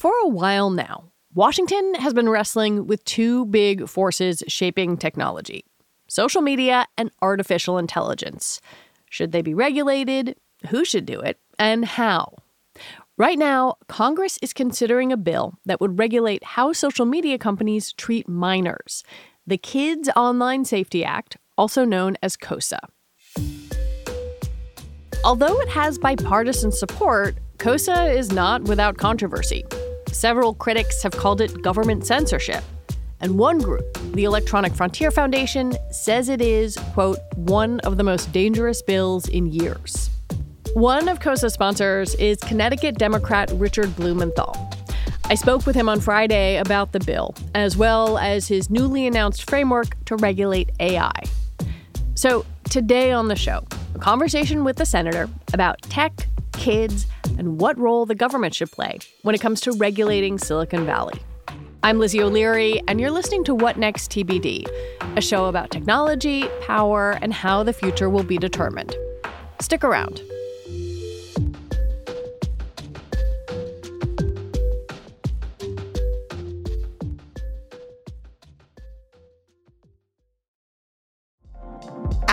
For a while now, Washington has been wrestling with two big forces shaping technology social media and artificial intelligence. Should they be regulated? Who should do it? And how? Right now, Congress is considering a bill that would regulate how social media companies treat minors. The Kids Online Safety Act, also known as KOSA. Although it has bipartisan support, KOSA is not without controversy. Several critics have called it government censorship. And one group, the Electronic Frontier Foundation, says it is, quote, one of the most dangerous bills in years. One of KOSA's sponsors is Connecticut Democrat Richard Blumenthal. I spoke with him on Friday about the bill, as well as his newly announced framework to regulate AI. So, today on the show, a conversation with the senator about tech, kids, and what role the government should play when it comes to regulating Silicon Valley. I'm Lizzie O'Leary, and you're listening to What Next TBD, a show about technology, power, and how the future will be determined. Stick around.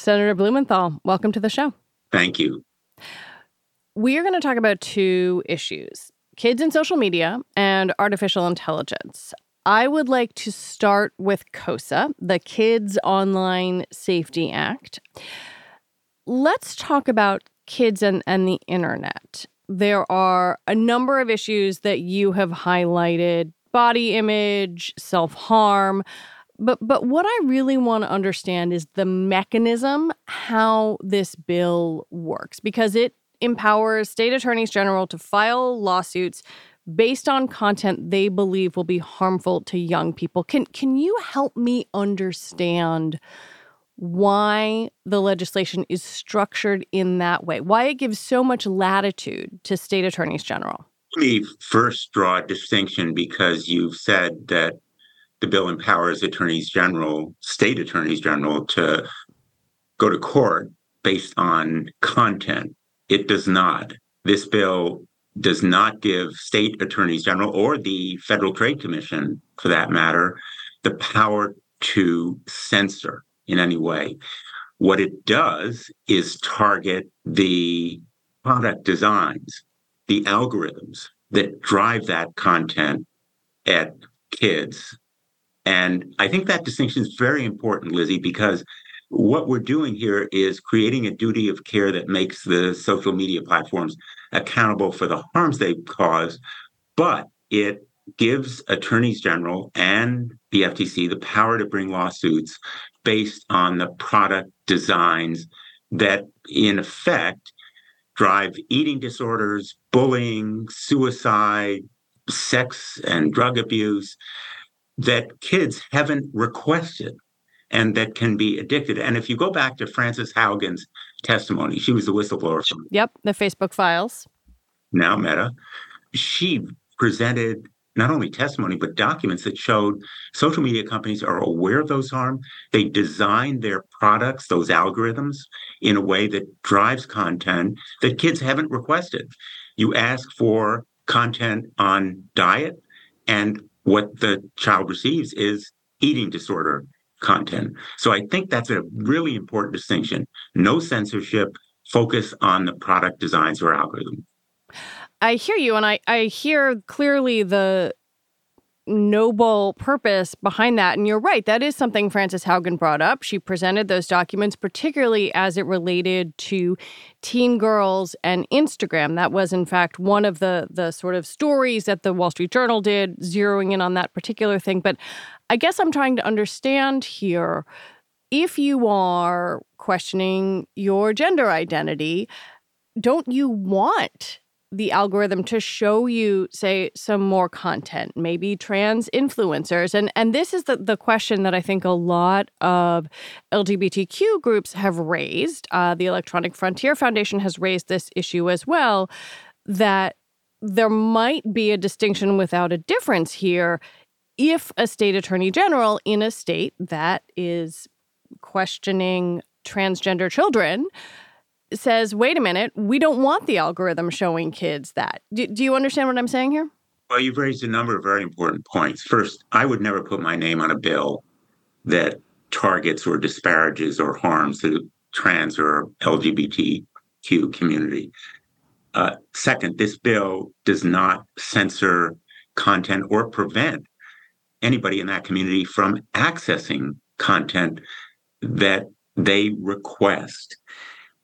Senator Blumenthal, welcome to the show. Thank you. We are going to talk about two issues kids and social media and artificial intelligence. I would like to start with KOSA, the Kids Online Safety Act. Let's talk about kids and, and the internet. There are a number of issues that you have highlighted body image, self harm. But but what I really want to understand is the mechanism how this bill works because it empowers state attorneys general to file lawsuits based on content they believe will be harmful to young people. Can can you help me understand why the legislation is structured in that way? Why it gives so much latitude to state attorneys general? Let me first draw a distinction because you've said that the bill empowers attorneys general, state attorneys general, to go to court based on content. It does not. This bill does not give state attorneys general or the Federal Trade Commission, for that matter, the power to censor in any way. What it does is target the product designs, the algorithms that drive that content at kids and I think that distinction is very important, Lizzie, because what we're doing here is creating a duty of care that makes the social media platforms accountable for the harms they cause, but it gives attorneys general and the FTC the power to bring lawsuits based on the product designs that, in effect, drive eating disorders, bullying, suicide, sex and drug abuse that kids haven't requested and that can be addicted. And if you go back to Frances Haugen's testimony, she was the whistleblower from Yep, the Facebook files. Now Meta. She presented not only testimony but documents that showed social media companies are aware of those harm. They design their products, those algorithms, in a way that drives content that kids haven't requested. You ask for content on diet and what the child receives is eating disorder content. So I think that's a really important distinction. No censorship, focus on the product designs or algorithm. I hear you, and I, I hear clearly the noble purpose behind that. And you're right, that is something Frances Haugen brought up. She presented those documents, particularly as it related to teen girls and Instagram. That was, in fact, one of the the sort of stories that the Wall Street Journal did, zeroing in on that particular thing. But I guess I'm trying to understand here if you are questioning your gender identity, don't you want the algorithm to show you say some more content maybe trans influencers. And and this is the, the question that i think a lot of lgbtq groups have raised. Uh, the electronic frontier foundation has raised this issue as well that there might be a distinction without a difference here if a state attorney general in a state that is questioning transgender children says, wait a minute, we don't want the algorithm showing kids that. Do, do, you understand what I'm saying here? Well, you've raised a number of very important points. First, I would never put my name on a bill that targets or disparages or harms the trans or LGBTQ community. Uh, second, this bill does not censor content or prevent anybody in that community from accessing content that they request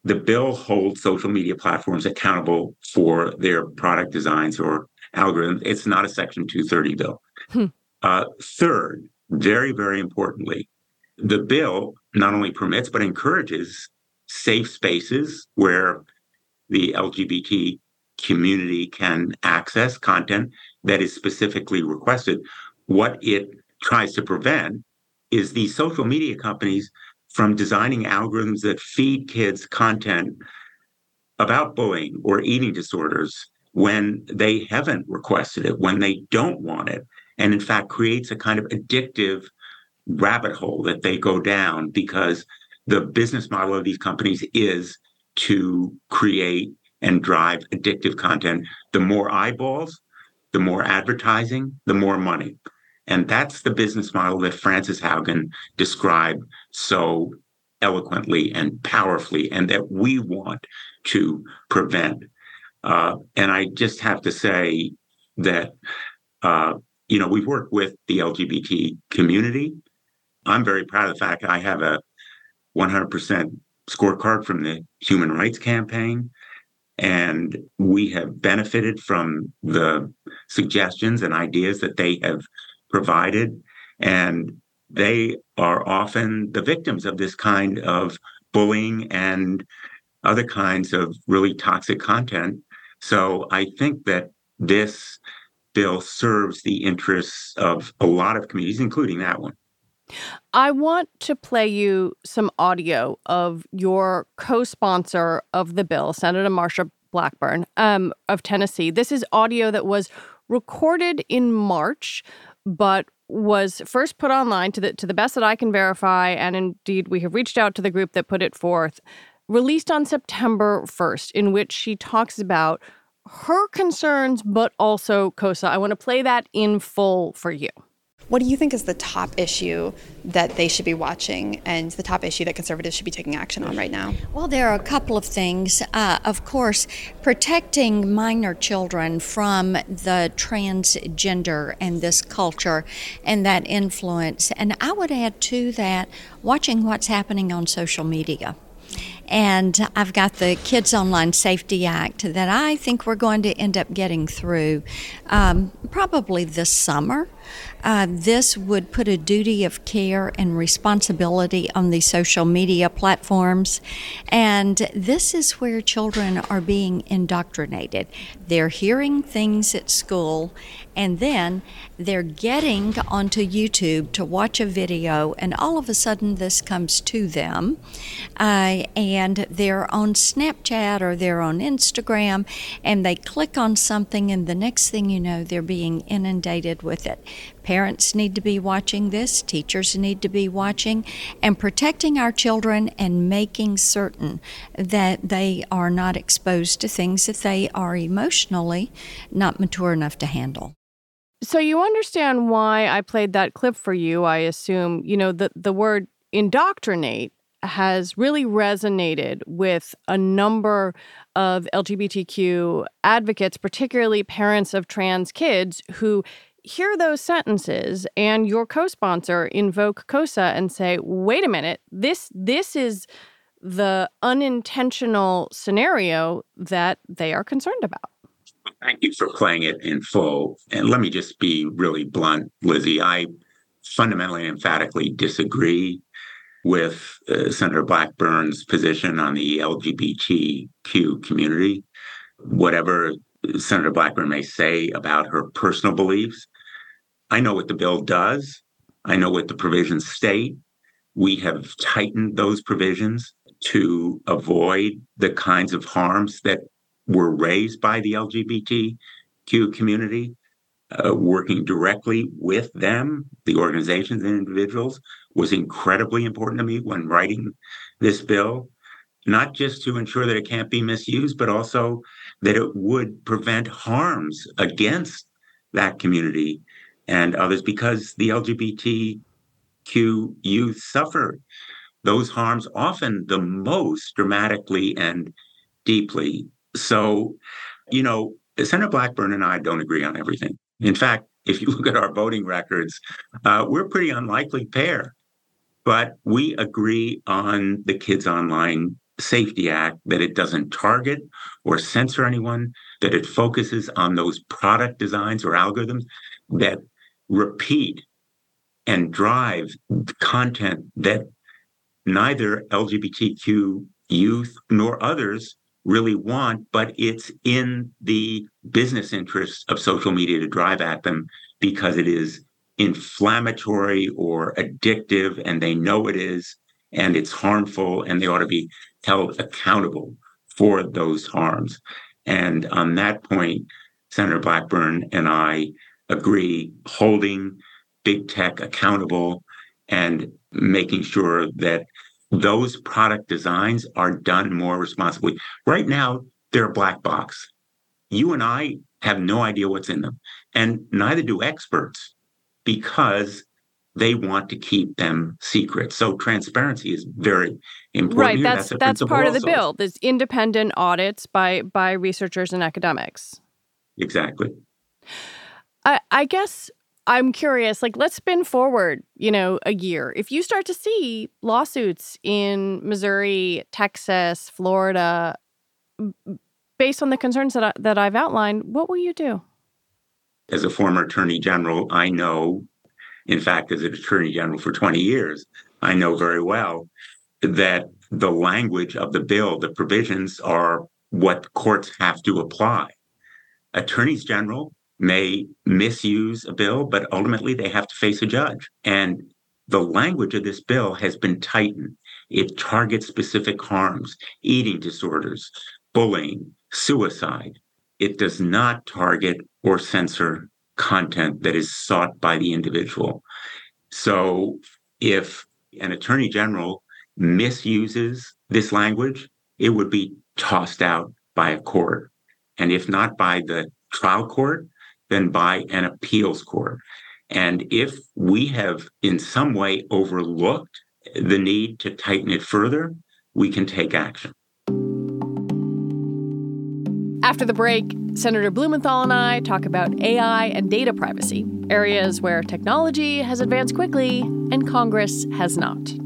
the bill holds social media platforms accountable for their product designs or algorithms. It's not a Section 230 bill. Hmm. Uh, third, very, very importantly, the bill not only permits but encourages safe spaces where the LGBT community can access content that is specifically requested. What it tries to prevent is these social media companies from designing algorithms that feed kids content about bullying or eating disorders when they haven't requested it, when they don't want it, and in fact creates a kind of addictive rabbit hole that they go down because the business model of these companies is to create and drive addictive content. The more eyeballs, the more advertising, the more money. And that's the business model that Frances Haugen described so eloquently and powerfully, and that we want to prevent. Uh, and I just have to say that, uh, you know, we've worked with the LGBT community. I'm very proud of the fact I have a 100% scorecard from the Human Rights Campaign. And we have benefited from the suggestions and ideas that they have provided. And they are often the victims of this kind of bullying and other kinds of really toxic content. So I think that this bill serves the interests of a lot of communities, including that one. I want to play you some audio of your co sponsor of the bill, Senator Marsha Blackburn um, of Tennessee. This is audio that was recorded in March but was first put online to the to the best that I can verify, and indeed we have reached out to the group that put it forth, released on September 1st, in which she talks about her concerns, but also KOSA. I want to play that in full for you. What do you think is the top issue that they should be watching and the top issue that conservatives should be taking action on right now? Well, there are a couple of things. Uh, of course, protecting minor children from the transgender and this culture and that influence. And I would add to that watching what's happening on social media. And I've got the Kids Online Safety Act that I think we're going to end up getting through um, probably this summer. Uh, this would put a duty of care and responsibility on the social media platforms. And this is where children are being indoctrinated. They're hearing things at school, and then they're getting onto YouTube to watch a video, and all of a sudden this comes to them. Uh, and they're on Snapchat or they're on Instagram, and they click on something, and the next thing you know, they're being inundated with it. Parents need to be watching this, teachers need to be watching, and protecting our children and making certain that they are not exposed to things that they are emotionally not mature enough to handle. So you understand why I played that clip for you, I assume. You know, the, the word indoctrinate has really resonated with a number of LGBTQ advocates, particularly parents of trans kids who hear those sentences and your co-sponsor invoke KOSA and say, "Wait a minute. This this is the unintentional scenario that they are concerned about." Thank you for playing it in full. And let me just be really blunt, Lizzie. I fundamentally and emphatically disagree with uh, Senator Blackburn's position on the LGBTQ community. Whatever Senator Blackburn may say about her personal beliefs, I know what the bill does. I know what the provisions state. We have tightened those provisions to avoid the kinds of harms that were raised by the LGBTQ community. Uh, working directly with them, the organizations and individuals, was incredibly important to me when writing this bill, not just to ensure that it can't be misused, but also that it would prevent harms against that community and others because the LGBTQ youth suffer those harms often the most dramatically and deeply. So, you know, Senator Blackburn and I don't agree on everything. In fact, if you look at our voting records, uh, we're a pretty unlikely pair. But we agree on the Kids Online Safety Act that it doesn't target or censor anyone, that it focuses on those product designs or algorithms that repeat and drive content that neither LGBTQ youth nor others really want, but it's in the business interests of social media to drive at them because it is inflammatory or addictive and they know it is and it's harmful and they ought to be held accountable for those harms. And on that point, Senator Blackburn and I agree holding big tech accountable and making sure that those product designs are done more responsibly. Right now, they're a black box. You and I have no idea what's in them, and neither do experts because they want to keep them secret. So transparency is very important. Right, here. that's that's, that's part of the bill. There's independent audits by by researchers and academics. Exactly. I, I guess I'm curious, like, let's spin forward, you know, a year. If you start to see lawsuits in Missouri, Texas, Florida, based on the concerns that, I, that I've outlined, what will you do? As a former attorney general, I know, in fact, as an attorney general for 20 years, I know very well that the language of the bill, the provisions are what courts have to apply. Attorneys general may misuse a bill, but ultimately they have to face a judge. And the language of this bill has been tightened. It targets specific harms, eating disorders, bullying, suicide. It does not target or censor content that is sought by the individual. So if an attorney general misuses this language, it would be tossed out by a court. And if not by the trial court, then by an appeals court. And if we have in some way overlooked the need to tighten it further, we can take action. After the break, Senator Blumenthal and I talk about AI and data privacy, areas where technology has advanced quickly and Congress has not.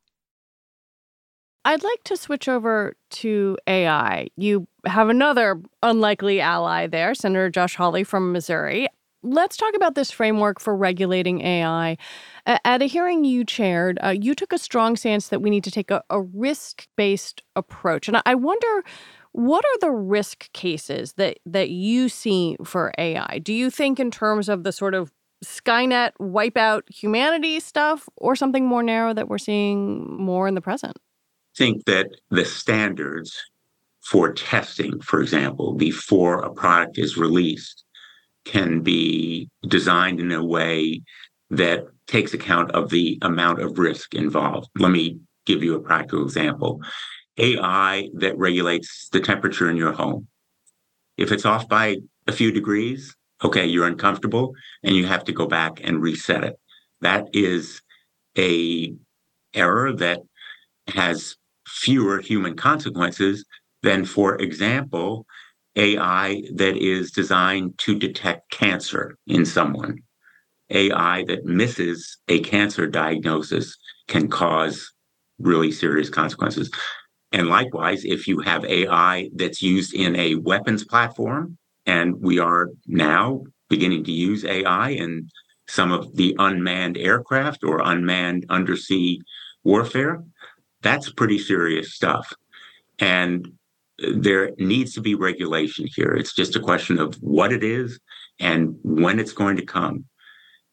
I'd like to switch over to AI. You have another unlikely ally there, Senator Josh Hawley from Missouri. Let's talk about this framework for regulating AI. At a hearing you chaired, uh, you took a strong stance that we need to take a, a risk based approach. And I wonder what are the risk cases that, that you see for AI? Do you think, in terms of the sort of Skynet wipe out humanity stuff or something more narrow that we're seeing more in the present? Think that the standards for testing, for example, before a product is released, can be designed in a way that takes account of the amount of risk involved. Let me give you a practical example AI that regulates the temperature in your home. If it's off by a few degrees, okay, you're uncomfortable and you have to go back and reset it. That is a error that has fewer human consequences than, for example, AI that is designed to detect cancer in someone. AI that misses a cancer diagnosis can cause really serious consequences. And likewise, if you have AI that's used in a weapons platform, and we are now beginning to use AI in some of the unmanned aircraft or unmanned undersea warfare, that's pretty serious stuff. And there needs to be regulation here. It's just a question of what it is and when it's going to come.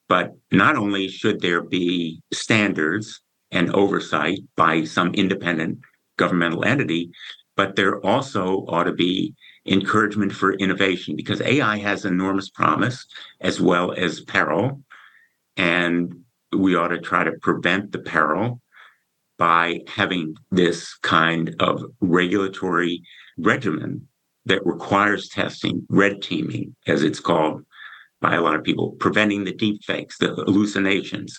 But not only should there be standards and oversight by some independent governmental entity, but there also ought to be encouragement for innovation because AI has enormous promise as well as peril. And we ought to try to prevent the peril by having this kind of regulatory regimen that requires testing, red teaming, as it's called by a lot of people, preventing the deep fakes, the hallucinations,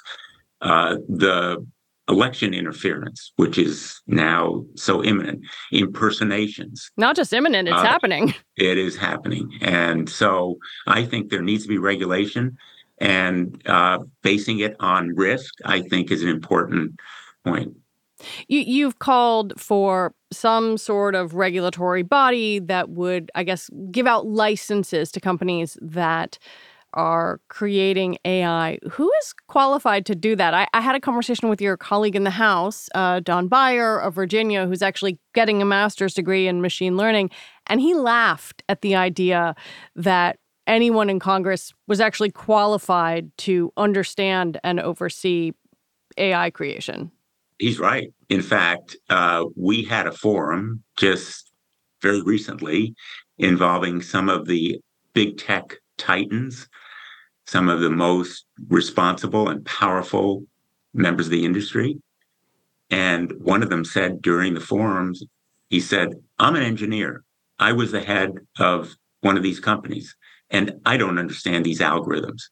uh, the election interference, which is now so imminent, impersonations. Not just imminent, it's uh, happening. It is happening. And so I think there needs to be regulation and uh, basing it on risk, I think, is an important point. You, you've called for some sort of regulatory body that would, I guess, give out licenses to companies that are creating AI. Who is qualified to do that? I, I had a conversation with your colleague in the House, uh, Don Beyer of Virginia, who's actually getting a master's degree in machine learning. And he laughed at the idea that anyone in Congress was actually qualified to understand and oversee AI creation. He's right. In fact, uh, we had a forum just very recently involving some of the big tech titans, some of the most responsible and powerful members of the industry. And one of them said during the forums, he said, I'm an engineer. I was the head of one of these companies, and I don't understand these algorithms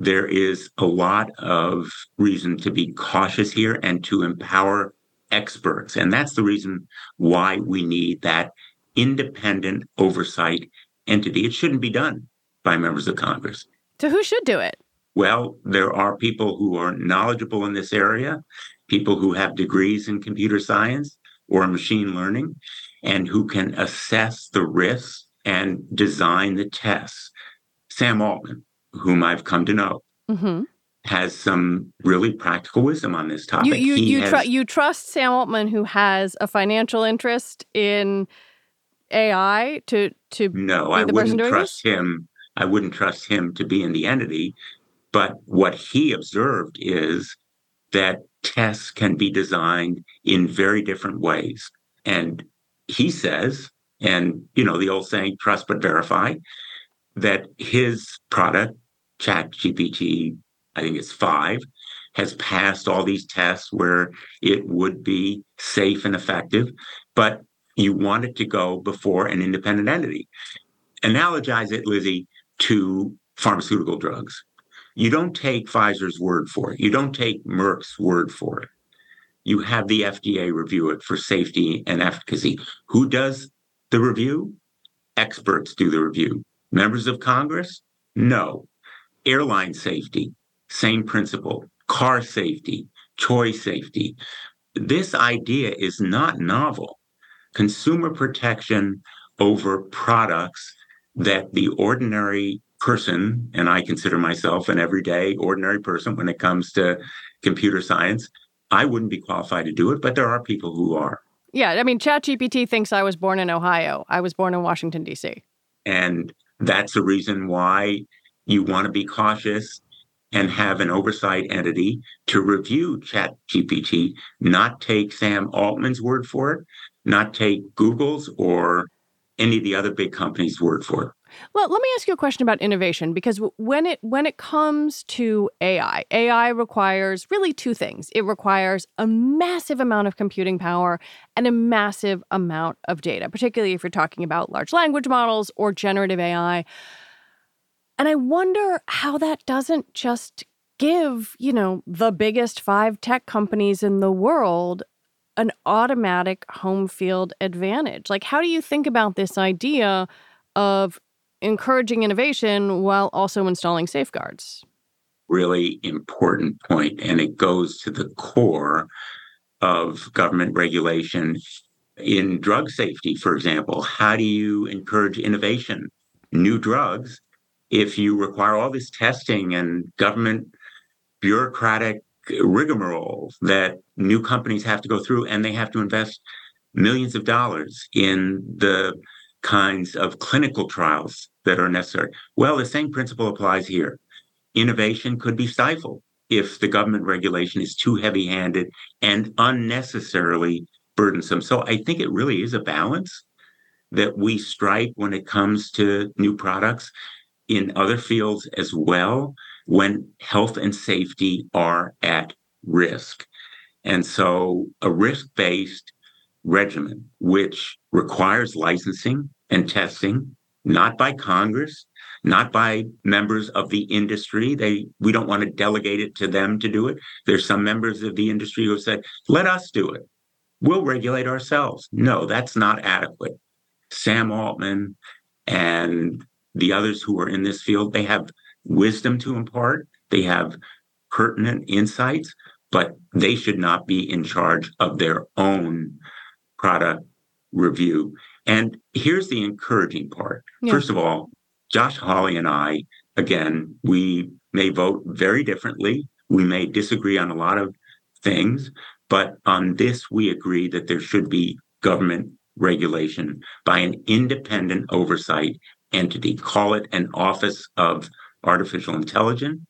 there is a lot of reason to be cautious here and to empower experts. And that's the reason why we need that independent oversight entity. It shouldn't be done by members of Congress. So, who should do it? Well, there are people who are knowledgeable in this area, people who have degrees in computer science or machine learning, and who can assess the risks and design the tests. Sam Altman, whom I've come to know, mm-hmm. has some really practical wisdom on this topic. You you you, has, tr- you trust Sam Altman, who has a financial interest in AI, to to no, I wouldn't trust this? him. I wouldn't trust him to be in the entity. But what he observed is that tests can be designed in very different ways, and he says, and you know the old saying, "Trust but verify." That his product, Chat GPT, I think it's five, has passed all these tests where it would be safe and effective, but you want it to go before an independent entity. Analogize it, Lizzie, to pharmaceutical drugs. You don't take Pfizer's word for it. You don't take Merck's word for it. You have the FDA review it for safety and efficacy. Who does the review? Experts do the review. Members of Congress? No. Airline safety, same principle. Car safety, toy safety. This idea is not novel. Consumer protection over products that the ordinary person, and I consider myself an everyday ordinary person when it comes to computer science, I wouldn't be qualified to do it, but there are people who are. Yeah, I mean, ChatGPT thinks I was born in Ohio. I was born in Washington, D.C. And that's the reason why you want to be cautious and have an oversight entity to review chat gpt not take sam altman's word for it not take google's or any of the other big companies word for it well, let me ask you a question about innovation because when it when it comes to AI, AI requires really two things. It requires a massive amount of computing power and a massive amount of data, particularly if you're talking about large language models or generative AI. And I wonder how that doesn't just give, you know, the biggest 5 tech companies in the world an automatic home field advantage. Like how do you think about this idea of encouraging innovation while also installing safeguards. Really important point, and it goes to the core of government regulation in drug safety, for example. How do you encourage innovation, new drugs, if you require all this testing and government bureaucratic rigmarole that new companies have to go through and they have to invest millions of dollars in the kinds of clinical trials that are necessary. Well, the same principle applies here. Innovation could be stifled if the government regulation is too heavy handed and unnecessarily burdensome. So I think it really is a balance that we strike when it comes to new products in other fields as well, when health and safety are at risk. And so a risk based regimen, which requires licensing and testing, not by Congress, not by members of the industry. They we don't want to delegate it to them to do it. There's some members of the industry who have said, let us do it. We'll regulate ourselves. No, that's not adequate. Sam Altman and the others who are in this field, they have wisdom to impart. They have pertinent insights, but they should not be in charge of their own product review. And here's the encouraging part. Yeah. First of all, Josh Hawley and I, again, we may vote very differently. We may disagree on a lot of things, but on this, we agree that there should be government regulation by an independent oversight entity. Call it an Office of Artificial Intelligence,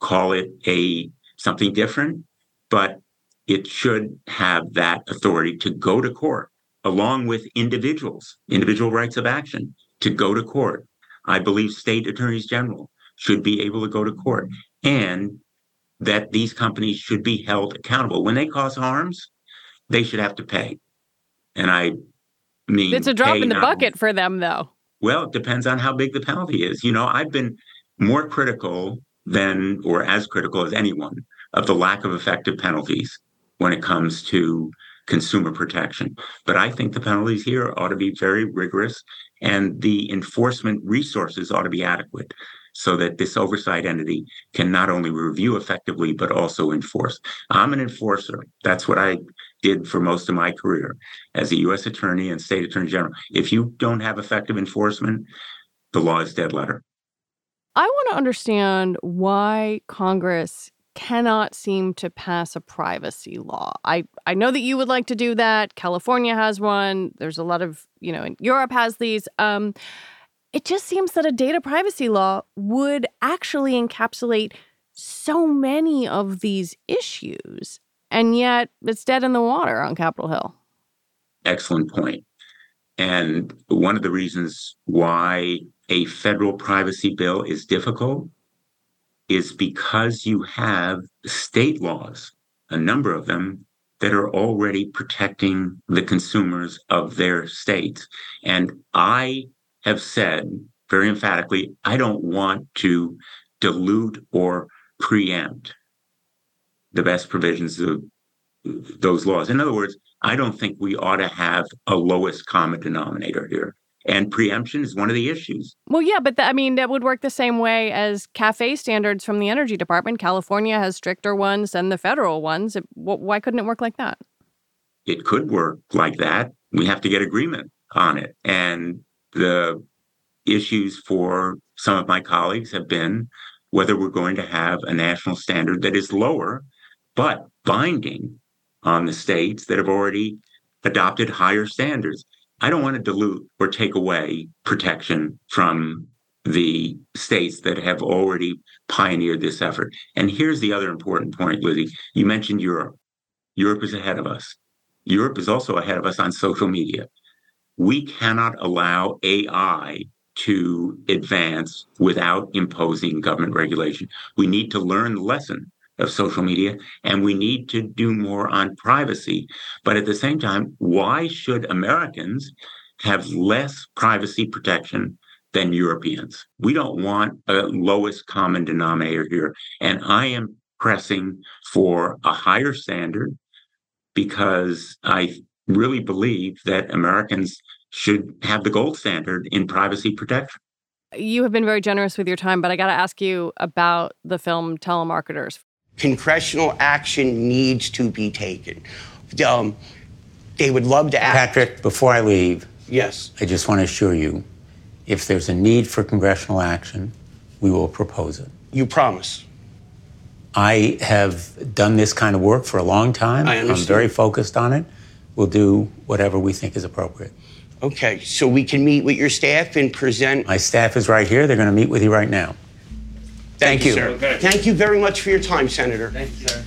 call it a something different, but it should have that authority to go to court along with individuals, individual rights of action to go to court. I believe state attorneys general should be able to go to court and that these companies should be held accountable. When they cause harms, they should have to pay. And I mean, it's a drop in the now. bucket for them, though. Well, it depends on how big the penalty is. You know, I've been more critical than, or as critical as anyone, of the lack of effective penalties when it comes to consumer protection. But I think the penalties here ought to be very rigorous and the enforcement resources ought to be adequate so that this oversight entity can not only review effectively, but also enforce. I'm an enforcer. That's what I did for most of my career as a U.S. attorney and state attorney general. If you don't have effective enforcement, the law is dead letter. I want to understand why Congress cannot seem to pass a privacy law. I, I know that you would like to do that. California has one. There's a lot of, you know, Europe has these. Um, it just seems that a data privacy law would actually encapsulate so many of these issues. And yet it's dead in the water on Capitol Hill. Excellent point. And one of the reasons why a federal privacy bill is difficult is because you have state laws, a number of them, that are already protecting the consumers of their states. And I have said very emphatically, I don't want to dilute or preempt the best provisions of those laws. In other words, I don't think we ought to have a lowest common denominator here and preemption is one of the issues. Well, yeah, but I mean, that would work the same way as CAFE standards from the Energy Department. California has stricter ones than the federal ones. It, why couldn't it work like that? It could work like that. We have to get agreement on it. And the issues for some of my colleagues have been whether we're going to have a national standard that is lower, but binding on the states that have already adopted higher standards. I don't want to dilute or take away protection from the states that have already pioneered this effort. And here's the other important point, Lizzie. You mentioned Europe. Europe is ahead of us. Europe is also ahead of us on social media. We cannot allow AI to advance without imposing government regulation. We need to learn the lesson of social media and we need to do more on privacy. But at the same time, why should Americans have less privacy protection than Europeans? We don't want a lowest common denominator here. And I am pressing for a higher standard because I really believe that Americans should have the gold standard in privacy protection. You have been very generous with your time, but I got to ask you about the film Telemarketers. Congressional action needs to be taken. Um, they would love to act. Patrick, before I leave, yes, I just want to assure you if there's a need for congressional action, we will propose it. You promise. I have done this kind of work for a long time. I understand. I'm very focused on it. We'll do whatever we think is appropriate. Okay, so we can meet with your staff and present. My staff is right here. They're going to meet with you right now. Thank, Thank you. sir. Thank you very much for your time, Senator. Thank you, sir.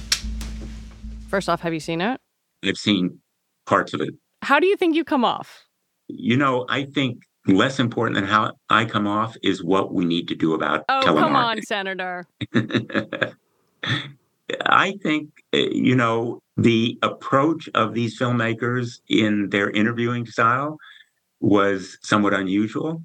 First off, have you seen it? I've seen parts of it. How do you think you come off? You know, I think less important than how I come off is what we need to do about Oh, telemarketing. come on, Senator. I think, uh, you know, the approach of these filmmakers in their interviewing style was somewhat unusual.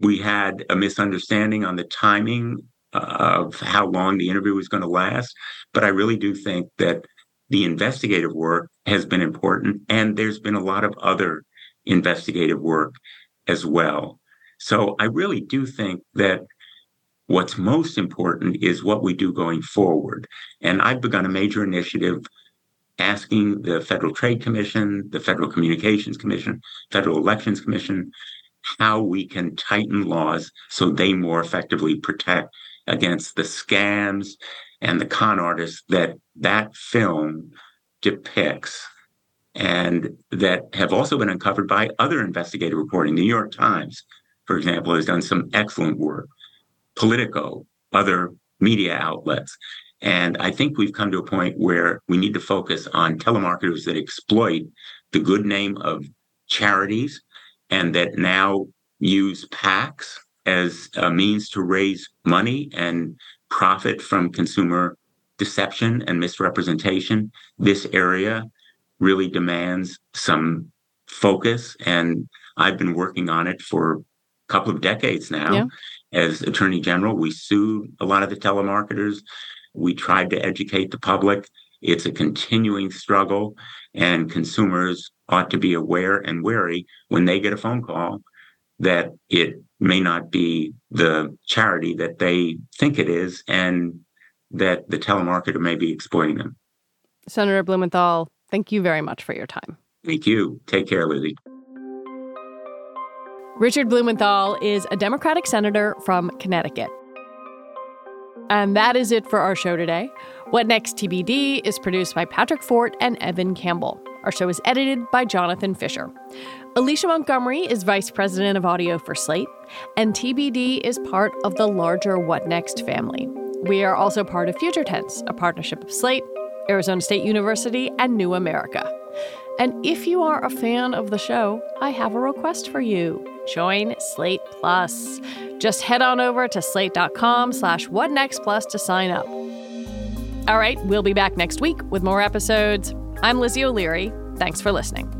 We had a misunderstanding on the timing of how long the interview was going to last. But I really do think that the investigative work has been important, and there's been a lot of other investigative work as well. So I really do think that what's most important is what we do going forward. And I've begun a major initiative asking the Federal Trade Commission, the Federal Communications Commission, Federal Elections Commission, how we can tighten laws so they more effectively protect against the scams and the con artists that that film depicts and that have also been uncovered by other investigative reporting. The New York Times, for example, has done some excellent work. Politico, other media outlets. And I think we've come to a point where we need to focus on telemarketers that exploit the good name of charities and that now use PACs as a means to raise money and profit from consumer deception and misrepresentation. This area really demands some focus. And I've been working on it for a couple of decades now. Yeah. As Attorney General, we sued a lot of the telemarketers. We tried to educate the public. It's a continuing struggle, and consumers ought to be aware and wary when they get a phone call that it may not be the charity that they think it is, and that the telemarketer may be exploiting them. Senator Blumenthal, thank you very much for your time. Thank you. Take care, Lizzie. Richard Blumenthal is a Democratic senator from Connecticut. And that is it for our show today. What Next TBD is produced by Patrick Fort and Evan Campbell. Our show is edited by Jonathan Fisher. Alicia Montgomery is Vice President of Audio for Slate, and TBD is part of the larger What Next family. We are also part of Future Tense, a partnership of Slate, Arizona State University, and New America. And if you are a fan of the show, I have a request for you. Join Slate Plus. Just head on over to slate.com slash whatnextplus to sign up. All right, we'll be back next week with more episodes. I'm Lizzie O'Leary. Thanks for listening.